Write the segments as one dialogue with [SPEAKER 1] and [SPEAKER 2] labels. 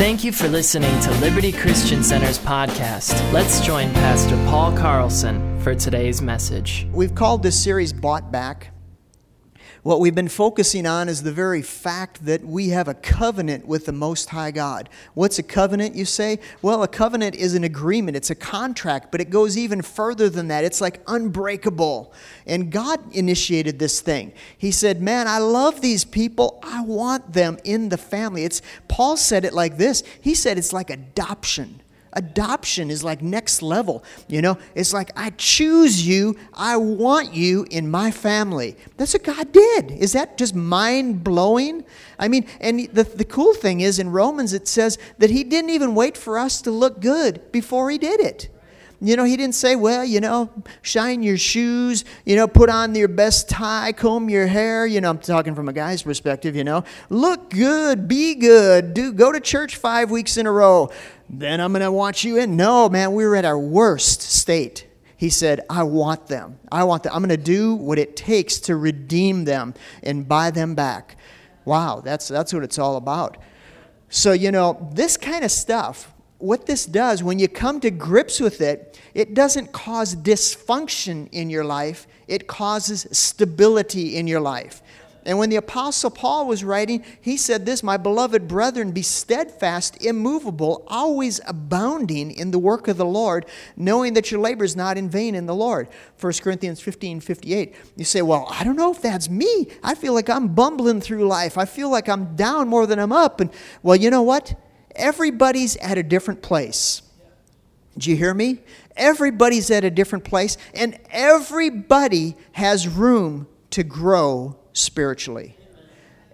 [SPEAKER 1] Thank you for listening to Liberty Christian Center's podcast. Let's join Pastor Paul Carlson for today's message.
[SPEAKER 2] We've called this series Bought Back. What we've been focusing on is the very fact that we have a covenant with the Most High God. What's a covenant, you say? Well, a covenant is an agreement, it's a contract, but it goes even further than that. It's like unbreakable. And God initiated this thing. He said, Man, I love these people. I want them in the family. It's Paul said it like this. He said it's like adoption. Adoption is like next level. You know, it's like I choose you, I want you in my family. That's what God did. Is that just mind blowing? I mean, and the, the cool thing is in Romans it says that He didn't even wait for us to look good before He did it. You know, he didn't say, well, you know, shine your shoes, you know, put on your best tie, comb your hair. You know, I'm talking from a guy's perspective, you know. Look good, be good, do go to church five weeks in a row. Then I'm going to want you in. No, man, we were at our worst state. He said, I want them. I want them. I'm going to do what it takes to redeem them and buy them back. Wow, that's, that's what it's all about. So, you know, this kind of stuff, what this does, when you come to grips with it, it doesn't cause dysfunction in your life, it causes stability in your life. And when the Apostle Paul was writing, he said this My beloved brethren, be steadfast, immovable, always abounding in the work of the Lord, knowing that your labor is not in vain in the Lord. 1 Corinthians 15 58. You say, Well, I don't know if that's me. I feel like I'm bumbling through life. I feel like I'm down more than I'm up. And, well, you know what? Everybody's at a different place. Do you hear me? Everybody's at a different place, and everybody has room to grow spiritually.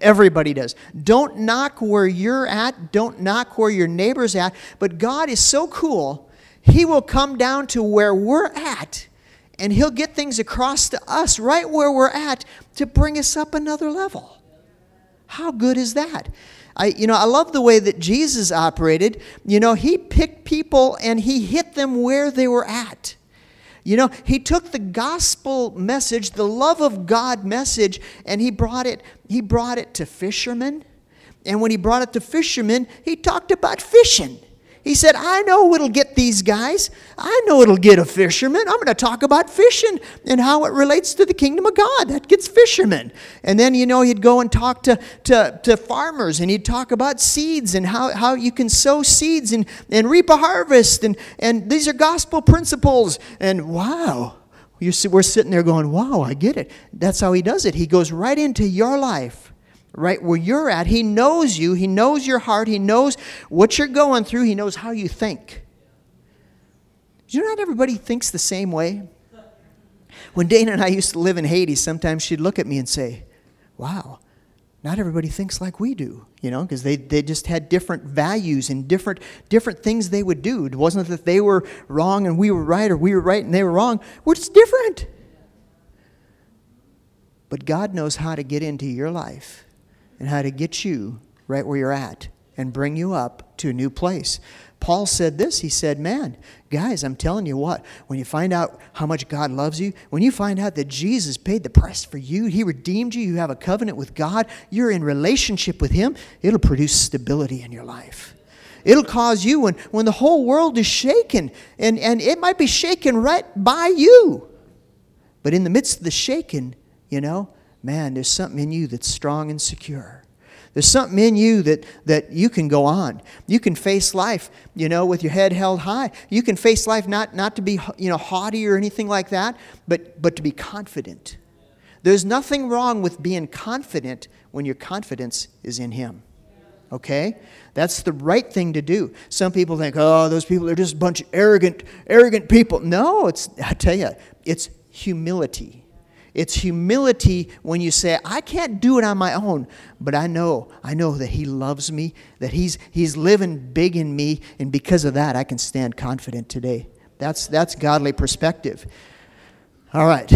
[SPEAKER 2] Everybody does. Don't knock where you're at, don't knock where your neighbor's at, but God is so cool, He will come down to where we're at and He'll get things across to us right where we're at to bring us up another level. How good is that? I, you know, I love the way that Jesus operated. You know, he picked people and he hit them where they were at. You know, he took the gospel message, the love of God message, and he brought it, he brought it to fishermen. And when he brought it to fishermen, he talked about fishing. He said, I know it'll get these guys. I know it'll get a fisherman. I'm going to talk about fishing and how it relates to the kingdom of God. That gets fishermen. And then, you know, he'd go and talk to, to, to farmers and he'd talk about seeds and how, how you can sow seeds and, and reap a harvest. And, and these are gospel principles. And wow, See, we're sitting there going, wow, I get it. That's how he does it. He goes right into your life right where you're at. He knows you, He knows your heart, He knows what you're going through, He knows how you think. You know, not everybody thinks the same way. When Dana and I used to live in Haiti, sometimes she'd look at me and say, Wow, not everybody thinks like we do, you know, because they, they just had different values and different, different things they would do. It wasn't that they were wrong and we were right or we were right and they were wrong. We're just different. But God knows how to get into your life and how to get you right where you're at and bring you up to a new place. Paul said this. He said, Man, guys, I'm telling you what, when you find out how much God loves you, when you find out that Jesus paid the price for you, He redeemed you, you have a covenant with God, you're in relationship with Him, it'll produce stability in your life. It'll cause you, when, when the whole world is shaken, and, and it might be shaken right by you, but in the midst of the shaking, you know, man, there's something in you that's strong and secure. There's something in you that, that you can go on. You can face life, you know, with your head held high. You can face life not, not to be, you know, haughty or anything like that, but, but to be confident. There's nothing wrong with being confident when your confidence is in Him. Okay? That's the right thing to do. Some people think, oh, those people are just a bunch of arrogant, arrogant people. No, it's, I tell you, it's humility. It's humility when you say, I can't do it on my own, but I know, I know that He loves me, that He's, he's living big in me, and because of that, I can stand confident today. That's, that's godly perspective. All right.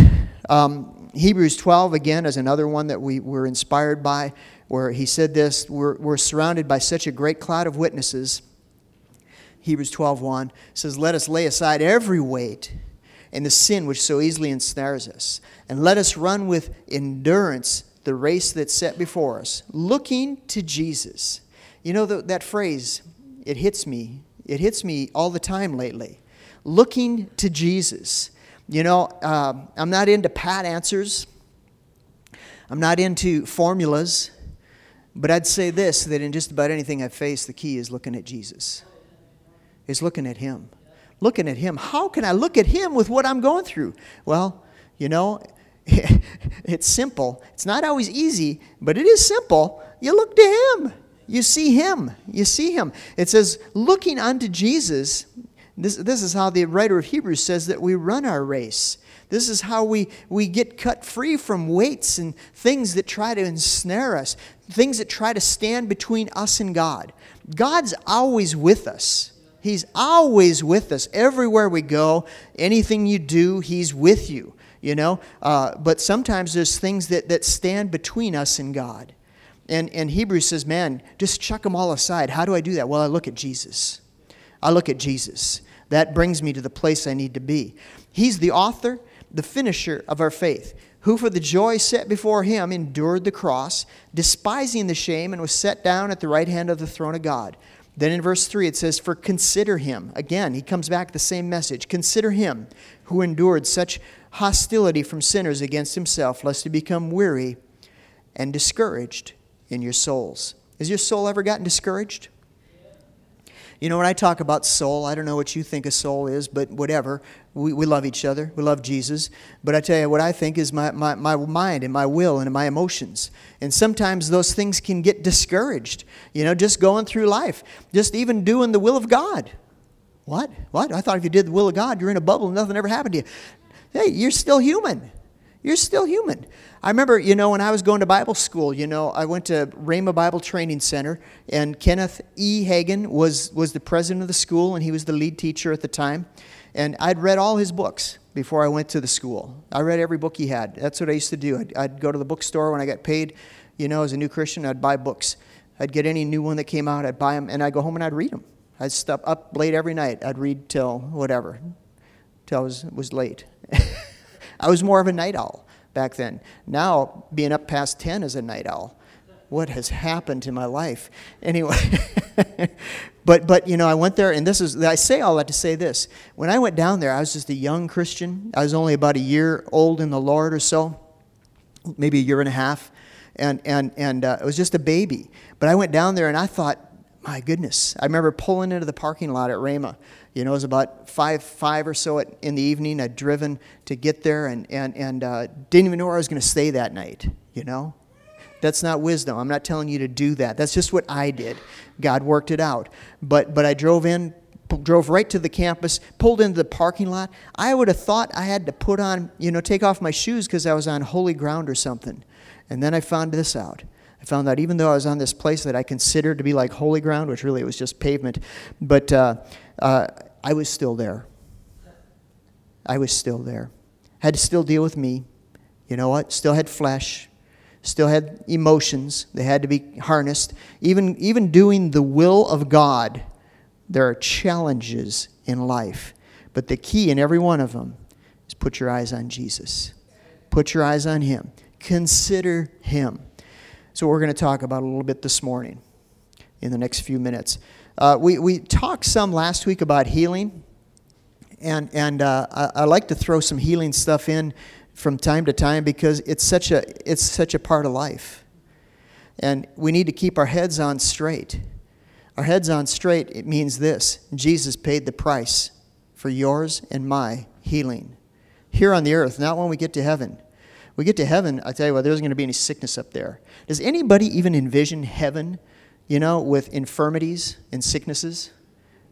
[SPEAKER 2] Um, Hebrews 12, again, is another one that we were inspired by, where he said this We're, we're surrounded by such a great cloud of witnesses. Hebrews 12:1 says, Let us lay aside every weight and the sin which so easily ensnares us. And let us run with endurance the race that's set before us, looking to Jesus. You know the, that phrase, it hits me. It hits me all the time lately. Looking to Jesus. You know, uh, I'm not into pat answers, I'm not into formulas, but I'd say this that in just about anything I face, the key is looking at Jesus, is looking at Him. Looking at Him. How can I look at Him with what I'm going through? Well, you know, it's simple. It's not always easy, but it is simple. You look to Him. You see Him. You see Him. It says, looking unto Jesus. This, this is how the writer of Hebrews says that we run our race. This is how we, we get cut free from weights and things that try to ensnare us, things that try to stand between us and God. God's always with us. He's always with us. Everywhere we go, anything you do, He's with you you know? Uh, but sometimes there's things that, that stand between us and God. And, and Hebrews says, man, just chuck them all aside. How do I do that? Well, I look at Jesus. I look at Jesus. That brings me to the place I need to be. He's the author, the finisher of our faith, who for the joy set before him endured the cross, despising the shame, and was set down at the right hand of the throne of God. Then in verse 3 it says, For consider him. Again, he comes back the same message. Consider him who endured such hostility from sinners against himself, lest you become weary and discouraged in your souls. Has your soul ever gotten discouraged? You know, when I talk about soul, I don't know what you think a soul is, but whatever. We, we love each other. We love Jesus. But I tell you, what I think is my, my, my mind and my will and my emotions. And sometimes those things can get discouraged, you know, just going through life, just even doing the will of God. What? What? I thought if you did the will of God, you're in a bubble and nothing ever happened to you. Hey, you're still human. You're still human. I remember, you know, when I was going to Bible school, you know, I went to Rhema Bible Training Center, and Kenneth E. Hagin was, was the president of the school, and he was the lead teacher at the time. And I'd read all his books before I went to the school. I read every book he had. That's what I used to do. I'd, I'd go to the bookstore when I got paid, you know, as a new Christian, I'd buy books. I'd get any new one that came out, I'd buy them, and I'd go home and I'd read them. I'd stop up late every night. I'd read till whatever, till I was, was late. I was more of a night owl back then. Now, being up past 10 is a night owl. What has happened to my life? Anyway, but, but, you know, I went there, and this is, I say all that to say this. When I went down there, I was just a young Christian. I was only about a year old in the Lord or so, maybe a year and a half. And, and, and uh, it was just a baby. But I went down there, and I thought, my goodness. I remember pulling into the parking lot at Rhema. you know, it was about five, five or so at, in the evening. I'd driven to get there and, and, and uh, didn't even know where I was going to stay that night, you know? That's not wisdom. I'm not telling you to do that. That's just what I did. God worked it out. But, but I drove in, drove right to the campus, pulled into the parking lot. I would have thought I had to put on, you know, take off my shoes because I was on holy ground or something. And then I found this out. I found out even though I was on this place that I considered to be like holy ground, which really was just pavement, but uh, uh, I was still there. I was still there. Had to still deal with me. You know what? Still had flesh. Still had emotions. They had to be harnessed. Even, even doing the will of God, there are challenges in life. But the key in every one of them is put your eyes on Jesus. Put your eyes on Him. Consider Him. So, we're going to talk about a little bit this morning in the next few minutes. Uh, we, we talked some last week about healing, and, and uh, I, I, like to throw some healing stuff in from time to time because it's such a, it's such a part of life. And we need to keep our heads on straight. Our heads on straight, it means this Jesus paid the price for yours and my healing here on the earth, not when we get to heaven. We get to heaven, I tell you what, there isn't going to be any sickness up there. Does anybody even envision heaven you know, with infirmities and sicknesses,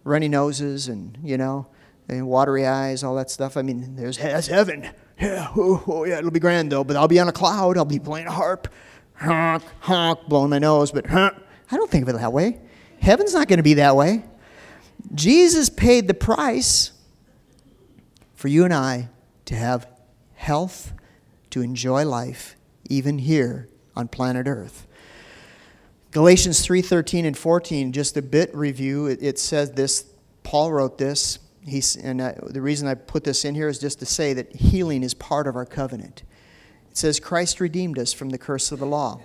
[SPEAKER 2] runny noses, and, you know, and watery eyes, all that stuff. I mean, there's that's heaven. Yeah, oh, oh, yeah, it'll be grand though. But I'll be on a cloud. I'll be playing a harp, honk, honk, blowing my nose. But I don't think of it that way. Heaven's not going to be that way. Jesus paid the price for you and I to have health, to enjoy life, even here on planet Earth. Galatians 3:13 and 14, just a bit review. It, it says this. Paul wrote this. He's, and I, the reason I put this in here is just to say that healing is part of our covenant. It says, Christ redeemed us from the curse of the law,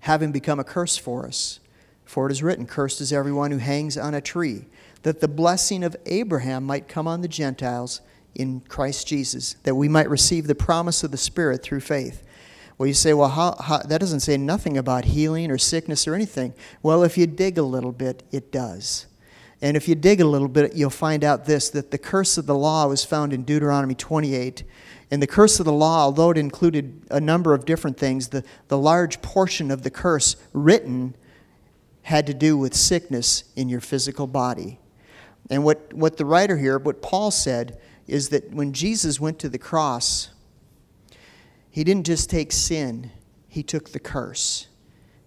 [SPEAKER 2] having become a curse for us. For it is written, Cursed is everyone who hangs on a tree, that the blessing of Abraham might come on the Gentiles in Christ Jesus, that we might receive the promise of the Spirit through faith. Well, you say, well, how, how, that doesn't say nothing about healing or sickness or anything. Well, if you dig a little bit, it does. And if you dig a little bit, you'll find out this that the curse of the law was found in Deuteronomy 28. And the curse of the law, although it included a number of different things, the, the large portion of the curse written had to do with sickness in your physical body. And what, what the writer here, what Paul said, is that when Jesus went to the cross, he didn't just take sin, he took the curse.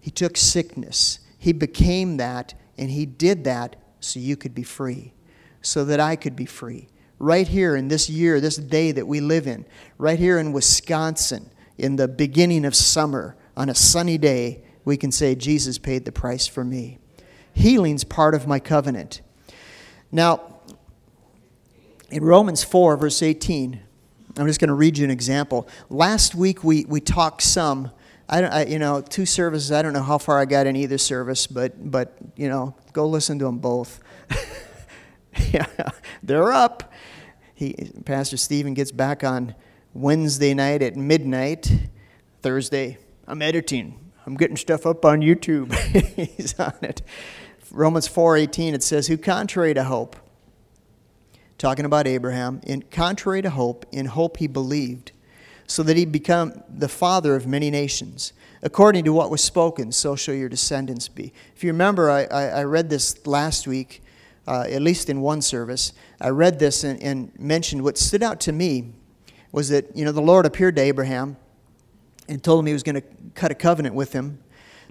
[SPEAKER 2] He took sickness. He became that, and he did that so you could be free, so that I could be free. Right here in this year, this day that we live in, right here in Wisconsin, in the beginning of summer, on a sunny day, we can say, Jesus paid the price for me. Healing's part of my covenant. Now, in Romans 4, verse 18, I'm just going to read you an example. Last week we, we talked some. I don't, I, you know, two services. I don't know how far I got in either service, but but you know, go listen to them both. yeah, they're up. He, Pastor Stephen gets back on Wednesday night at midnight. Thursday, I'm editing. I'm getting stuff up on YouTube. He's on it. Romans 4:18 it says, "Who contrary to hope, talking about Abraham, in contrary to hope, in hope he believed, so that he become the father of many nations. According to what was spoken, so shall your descendants be." If you remember, I, I, I read this last week, uh, at least in one service. I read this and, and mentioned what stood out to me was that you know the Lord appeared to Abraham and told him he was going to cut a covenant with him.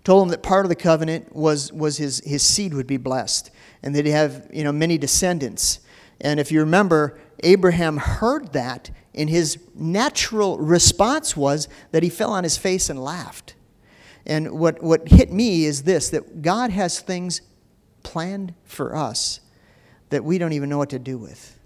[SPEAKER 2] Told him that part of the covenant was, was his, his seed would be blessed and that he'd have you know, many descendants. And if you remember, Abraham heard that, and his natural response was that he fell on his face and laughed. And what, what hit me is this that God has things planned for us that we don't even know what to do with.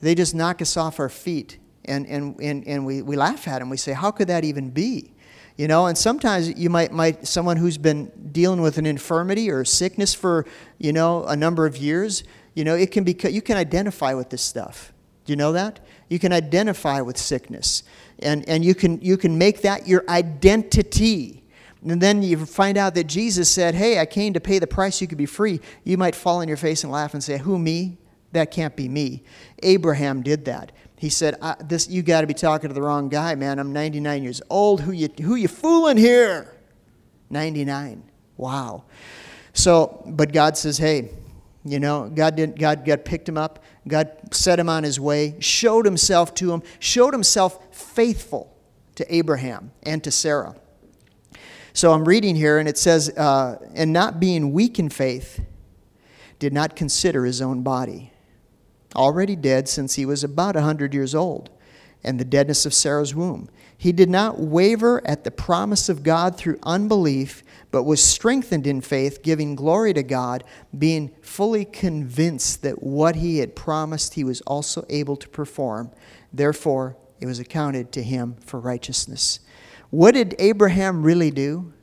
[SPEAKER 2] They just knock us off our feet and, and, and, and we, we laugh at them. We say, How could that even be? You know, and sometimes you might, might someone who's been dealing with an infirmity or sickness for, you know, a number of years, you know, it can be, you can identify with this stuff. Do you know that? You can identify with sickness. And, and you, can, you can make that your identity. And then you find out that Jesus said, Hey, I came to pay the price you could be free. You might fall on your face and laugh and say, Who, me? That can't be me. Abraham did that. He said, "This you got to be talking to the wrong guy, man. I'm 99 years old. Who you who you fooling here? 99. Wow. So, but God says, "Hey, you know, God did God God picked him up. God set him on his way, showed himself to him, showed himself faithful to Abraham and to Sarah." So I'm reading here, and it says, uh, "And not being weak in faith, did not consider his own body." already dead since he was about a 100 years old, and the deadness of Sarah's womb. He did not waver at the promise of God through unbelief, but was strengthened in faith, giving glory to God, being fully convinced that what he had promised he was also able to perform. Therefore, it was accounted to him for righteousness. What did Abraham really do?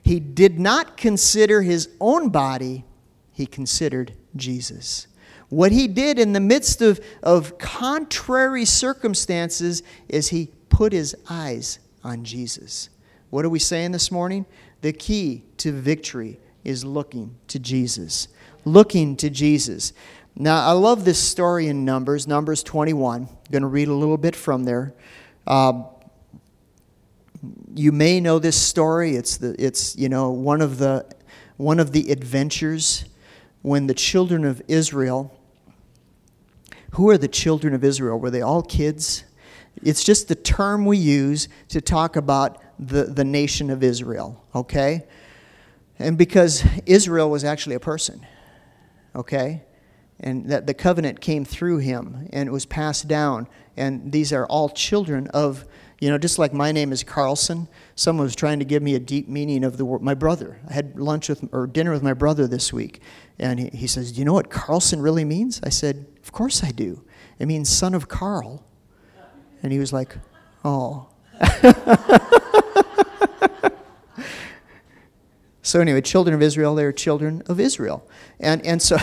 [SPEAKER 2] He did not consider his own body, he considered Jesus. What he did in the midst of, of contrary circumstances is he put his eyes on Jesus. What are we saying this morning? The key to victory is looking to Jesus. Looking to Jesus. Now, I love this story in Numbers, Numbers 21. I'm going to read a little bit from there. Uh, you may know this story. It's, the, it's you know, one of, the, one of the adventures when the children of Israel who are the children of Israel? Were they all kids? It's just the term we use to talk about the, the nation of Israel, okay? And because Israel was actually a person, okay? And that the covenant came through him and it was passed down. And these are all children of, you know, just like my name is Carlson, someone was trying to give me a deep meaning of the word, my brother. I had lunch with, or dinner with my brother this week. And he, he says, Do you know what Carlson really means? I said, Of course I do. It means son of Carl. And he was like, Oh. So, anyway, children of Israel, they are children of Israel. And, and so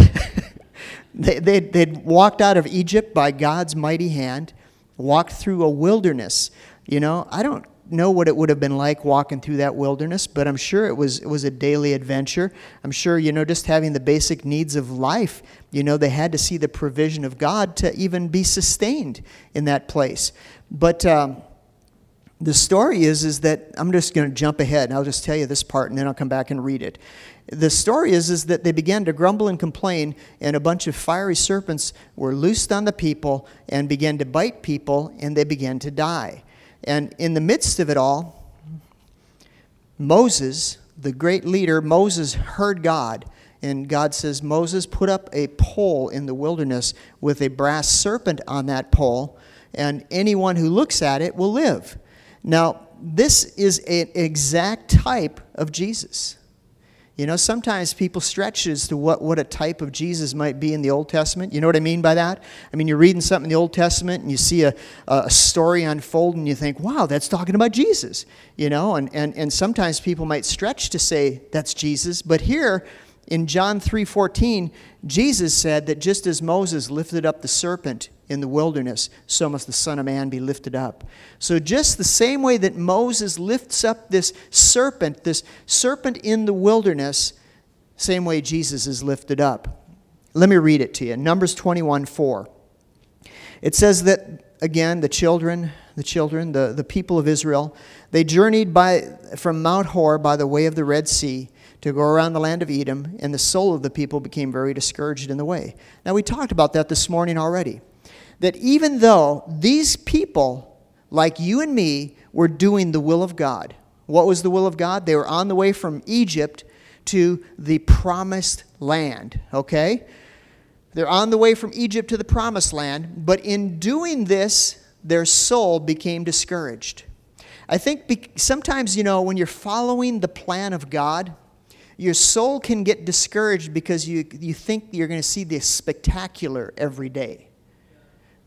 [SPEAKER 2] they, they, they'd walked out of Egypt by God's mighty hand, walked through a wilderness. You know, I don't know what it would have been like walking through that wilderness, but I'm sure it was it was a daily adventure. I'm sure you know just having the basic needs of life. You know they had to see the provision of God to even be sustained in that place. But um, the story is is that I'm just going to jump ahead. and I'll just tell you this part, and then I'll come back and read it. The story is is that they began to grumble and complain, and a bunch of fiery serpents were loosed on the people and began to bite people, and they began to die. And in the midst of it all, Moses, the great leader, Moses heard God. And God says, Moses, put up a pole in the wilderness with a brass serpent on that pole, and anyone who looks at it will live. Now, this is an exact type of Jesus. You know, sometimes people stretch as to what, what a type of Jesus might be in the Old Testament. You know what I mean by that? I mean, you're reading something in the Old Testament and you see a, a story unfold and you think, wow, that's talking about Jesus. You know, and, and, and sometimes people might stretch to say that's Jesus. But here, in John 3:14, Jesus said that just as Moses lifted up the serpent in the wilderness, so must the Son of Man be lifted up. So just the same way that Moses lifts up this serpent, this serpent in the wilderness, same way Jesus is lifted up. Let me read it to you. Numbers 21:4. It says that again, the children, the children, the, the people of Israel, they journeyed by from Mount Hor by the way of the Red Sea to go around the land of Edom, and the soul of the people became very discouraged in the way. Now, we talked about that this morning already. That even though these people, like you and me, were doing the will of God, what was the will of God? They were on the way from Egypt to the promised land, okay? They're on the way from Egypt to the promised land, but in doing this, their soul became discouraged. I think sometimes, you know, when you're following the plan of God, your soul can get discouraged because you, you think you're going to see the spectacular every day.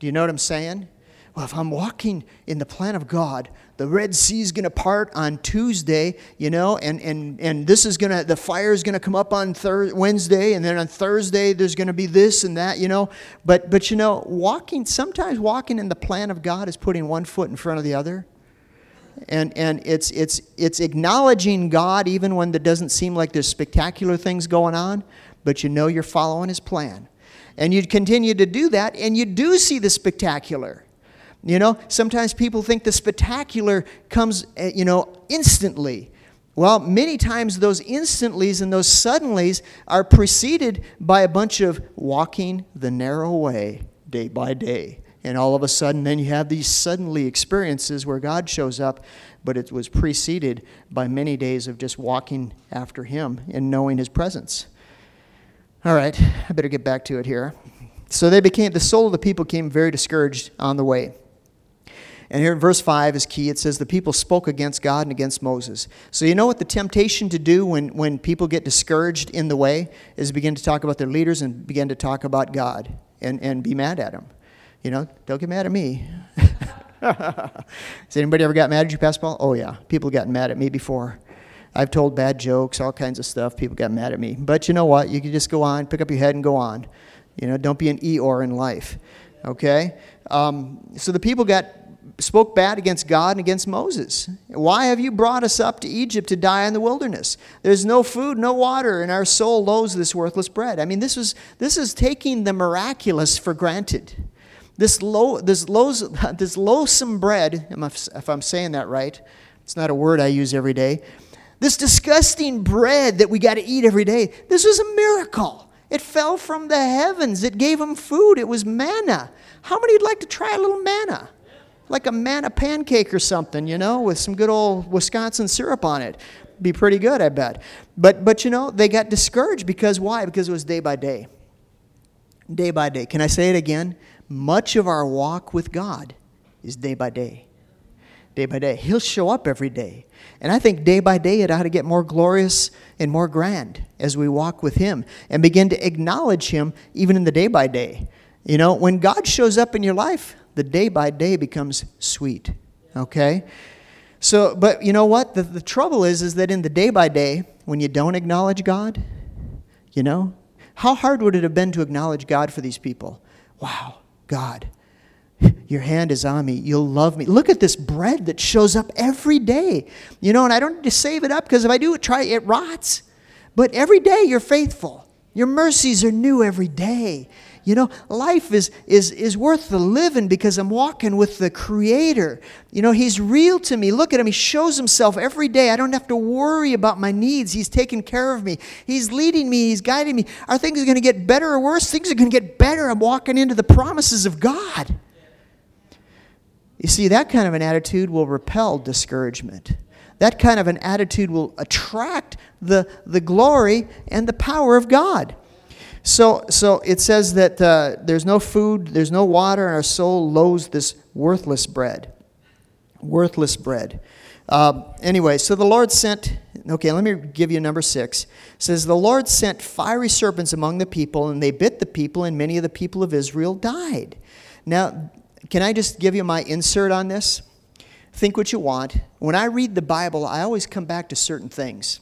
[SPEAKER 2] Do you know what I'm saying? Well, if I'm walking in the plan of God, the Red Sea is going to part on Tuesday, you know, and, and, and this is going to, the fire is going to come up on thir- Wednesday, and then on Thursday there's going to be this and that, you know. But, but, you know, walking, sometimes walking in the plan of God is putting one foot in front of the other and, and it's, it's, it's acknowledging God even when it doesn't seem like there's spectacular things going on, but you know you're following His plan. And you continue to do that, and you do see the spectacular. You know, sometimes people think the spectacular comes, eh, you know, instantly. Well, many times those instantlies and those suddenlies are preceded by a bunch of walking the narrow way day by day. And all of a sudden, then you have these suddenly experiences where God shows up, but it was preceded by many days of just walking after Him and knowing His presence. All right, I better get back to it here. So they became, the soul of the people became very discouraged on the way. And here in verse 5 is key. It says, The people spoke against God and against Moses. So, you know what the temptation to do when, when people get discouraged in the way is begin to talk about their leaders and begin to talk about God and, and be mad at Him. You know, don't get mad at me. Has anybody ever got mad at you, Pastor Paul? Oh, yeah. People have gotten mad at me before. I've told bad jokes, all kinds of stuff. People got mad at me. But you know what? You can just go on, pick up your head, and go on. You know, don't be an Eeyore in life. Okay? Um, so the people got spoke bad against God and against Moses. Why have you brought us up to Egypt to die in the wilderness? There's no food, no water, and our soul loathes this worthless bread. I mean, this is this is taking the miraculous for granted. This, low, this, low, this loathsome bread, if I'm saying that right, it's not a word I use every day. This disgusting bread that we got to eat every day, this was a miracle. It fell from the heavens. It gave them food. It was manna. How many would like to try a little manna? Like a manna pancake or something, you know, with some good old Wisconsin syrup on it. Be pretty good, I bet. But, but you know, they got discouraged because why? Because it was day by day. Day by day. Can I say it again? much of our walk with God is day by day. Day by day. He'll show up every day. And I think day by day it ought to get more glorious and more grand as we walk with Him and begin to acknowledge Him even in the day by day. You know, when God shows up in your life, the day by day becomes sweet. Okay? So, but you know what? The, the trouble is, is that in the day by day, when you don't acknowledge God, you know, how hard would it have been to acknowledge God for these people? Wow, God, your hand is on me. You'll love me. Look at this bread that shows up every day. You know, and I don't need to save it up because if I do it, try it rots. But every day you're faithful. Your mercies are new every day. You know, life is, is, is worth the living because I'm walking with the Creator. You know, He's real to me. Look at Him. He shows Himself every day. I don't have to worry about my needs. He's taking care of me. He's leading me. He's guiding me. Are things going to get better or worse? Things are going to get better. I'm walking into the promises of God. You see, that kind of an attitude will repel discouragement. That kind of an attitude will attract the, the glory and the power of God. So, so it says that uh, there's no food, there's no water, and our soul loathes this worthless bread. Worthless bread. Uh, anyway, so the Lord sent, okay, let me give you number six. It says, The Lord sent fiery serpents among the people, and they bit the people, and many of the people of Israel died. Now, can I just give you my insert on this? Think what you want. When I read the Bible, I always come back to certain things.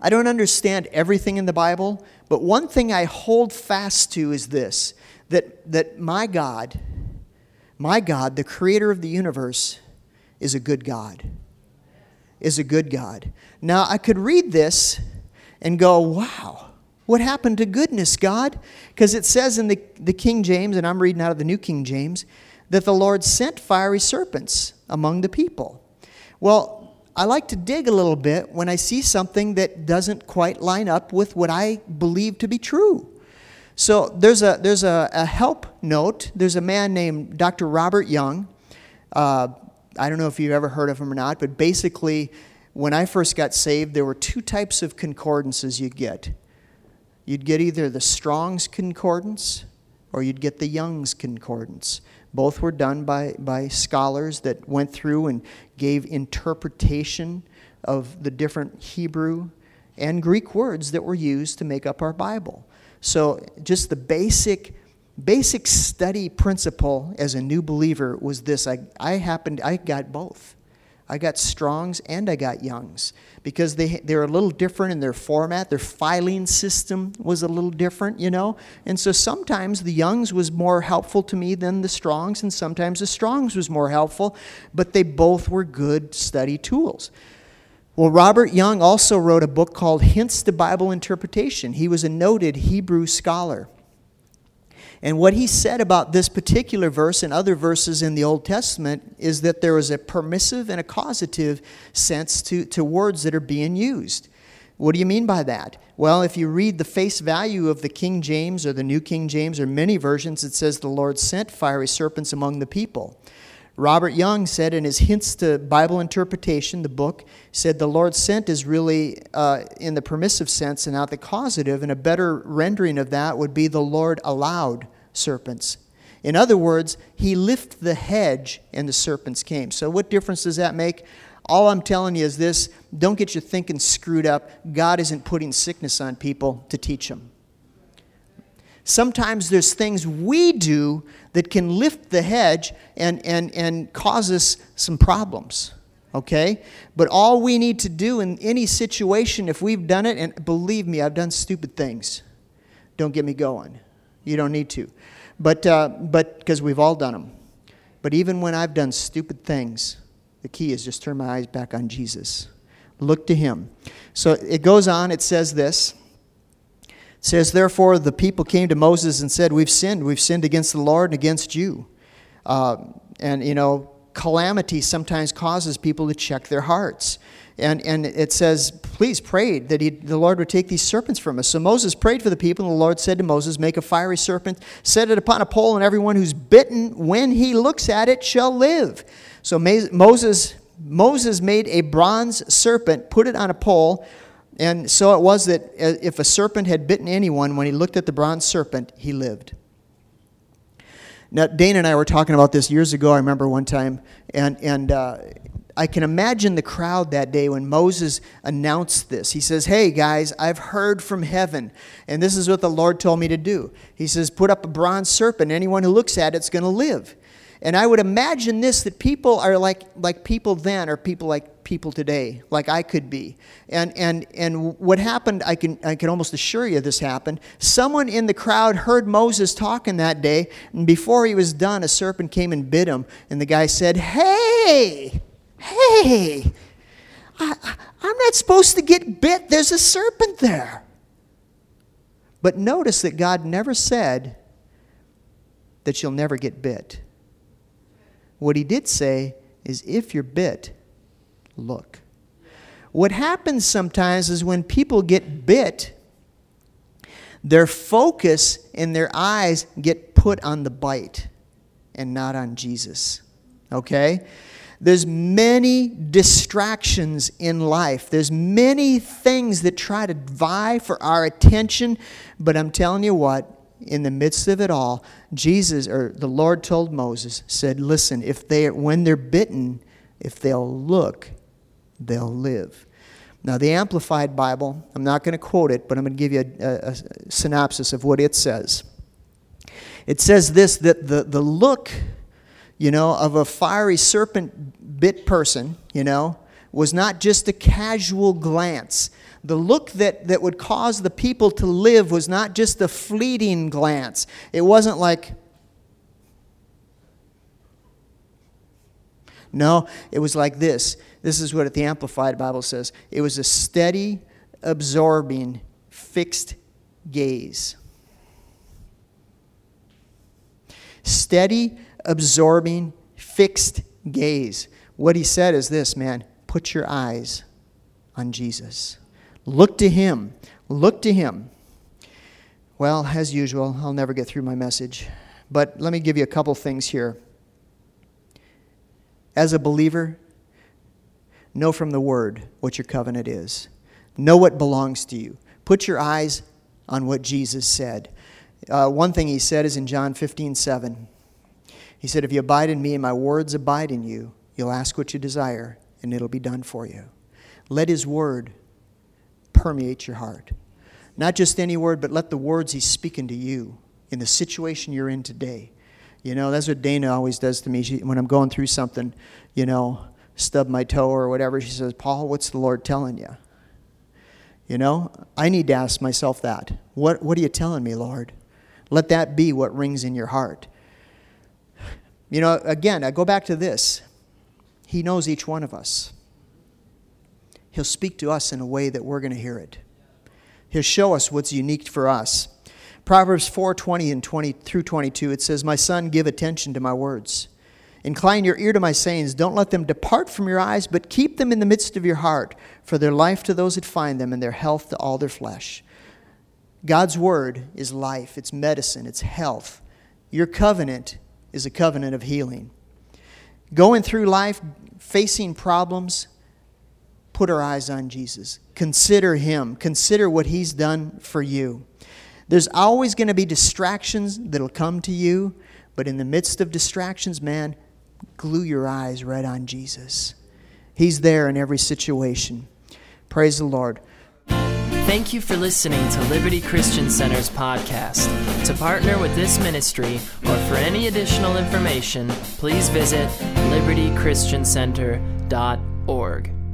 [SPEAKER 2] I don't understand everything in the Bible, but one thing I hold fast to is this that, that my God, my God, the creator of the universe, is a good God. Is a good God. Now, I could read this and go, wow, what happened to goodness, God? Because it says in the, the King James, and I'm reading out of the New King James, that the Lord sent fiery serpents among the people. Well, I like to dig a little bit when I see something that doesn't quite line up with what I believe to be true. So there's a, there's a, a help note. There's a man named Dr. Robert Young. Uh, I don't know if you've ever heard of him or not, but basically, when I first got saved, there were two types of concordances you'd get. You'd get either the Strong's Concordance or you'd get the Young's Concordance. Both were done by, by scholars that went through and gave interpretation of the different Hebrew and Greek words that were used to make up our Bible. So, just the basic basic study principle as a new believer was this I, I happened I got both. I got Strongs and I got Youngs because they, they're a little different in their format. Their filing system was a little different, you know. And so sometimes the Youngs was more helpful to me than the Strongs, and sometimes the Strongs was more helpful, but they both were good study tools. Well, Robert Young also wrote a book called Hints to Bible Interpretation. He was a noted Hebrew scholar. And what he said about this particular verse and other verses in the Old Testament is that there is a permissive and a causative sense to, to words that are being used. What do you mean by that? Well, if you read the face value of the King James or the New King James or many versions, it says the Lord sent fiery serpents among the people. Robert Young said in his Hints to Bible Interpretation, the book, said the Lord sent is really uh, in the permissive sense and not the causative, and a better rendering of that would be the Lord allowed serpents. In other words, he lifted the hedge and the serpents came. So, what difference does that make? All I'm telling you is this don't get your thinking screwed up. God isn't putting sickness on people to teach them. Sometimes there's things we do that can lift the hedge and, and, and cause us some problems. Okay? But all we need to do in any situation, if we've done it, and believe me, I've done stupid things. Don't get me going. You don't need to. But uh, but because we've all done them. But even when I've done stupid things, the key is just turn my eyes back on Jesus. Look to him. So it goes on, it says this says, Therefore, the people came to Moses and said, We've sinned. We've sinned against the Lord and against you. Uh, and, you know, calamity sometimes causes people to check their hearts. And, and it says, Please pray that he, the Lord would take these serpents from us. So Moses prayed for the people, and the Lord said to Moses, Make a fiery serpent, set it upon a pole, and everyone who's bitten, when he looks at it, shall live. So Moses, Moses made a bronze serpent, put it on a pole, and so it was that uh, if a serpent had bitten anyone, when he looked at the bronze serpent, he lived. Now, Dana and I were talking about this years ago, I remember one time, and, and uh, I can imagine the crowd that day when Moses announced this. He says, Hey, guys, I've heard from heaven, and this is what the Lord told me to do. He says, Put up a bronze serpent. Anyone who looks at it's going to live. And I would imagine this that people are like, like people then or people like people today, like I could be. And, and, and what happened, I can, I can almost assure you this happened. Someone in the crowd heard Moses talking that day, and before he was done, a serpent came and bit him. And the guy said, Hey, hey, I, I'm not supposed to get bit. There's a serpent there. But notice that God never said that you'll never get bit. What he did say is if you're bit, look. What happens sometimes is when people get bit, their focus and their eyes get put on the bite and not on Jesus. Okay? There's many distractions in life. There's many things that try to vie for our attention, but I'm telling you what, in the midst of it all, Jesus or the Lord told Moses, said, "Listen, if they when they're bitten, if they'll look, they'll live." Now, the Amplified Bible, I'm not going to quote it, but I'm going to give you a, a, a synopsis of what it says. It says this that the, the look, you know, of a fiery serpent bit person, you know, was not just a casual glance. The look that, that would cause the people to live was not just a fleeting glance. It wasn't like, no, it was like this. This is what the Amplified Bible says it was a steady, absorbing, fixed gaze. Steady, absorbing, fixed gaze. What he said is this, man put your eyes on Jesus. Look to him. Look to him. Well, as usual, I'll never get through my message. But let me give you a couple things here. As a believer, know from the word what your covenant is, know what belongs to you. Put your eyes on what Jesus said. Uh, one thing he said is in John 15 7. He said, If you abide in me and my words abide in you, you'll ask what you desire, and it'll be done for you. Let his word permeate your heart. Not just any word, but let the words he's speaking to you in the situation you're in today. You know, that's what Dana always does to me. She, when I'm going through something, you know, stub my toe or whatever, she says, Paul, what's the Lord telling you? You know, I need to ask myself that. What, what are you telling me, Lord? Let that be what rings in your heart. You know, again, I go back to this. He knows each one of us. He'll speak to us in a way that we're going to hear it. He'll show us what's unique for us. Proverbs 4:20 and 20 through 22 it says, "My son, give attention to my words. Incline your ear to my sayings. Don't let them depart from your eyes, but keep them in the midst of your heart, for their life to those that find them and their health to all their flesh." God's word is life, it's medicine, it's health. Your covenant is a covenant of healing. Going through life facing problems, put our eyes on Jesus. Consider him. Consider what he's done for you. There's always going to be distractions that'll come to you, but in the midst of distractions, man, glue your eyes right on Jesus. He's there in every situation. Praise the Lord.
[SPEAKER 1] Thank you for listening to Liberty Christian Center's podcast. To partner with this ministry or for any additional information, please visit libertychristiancenter.org.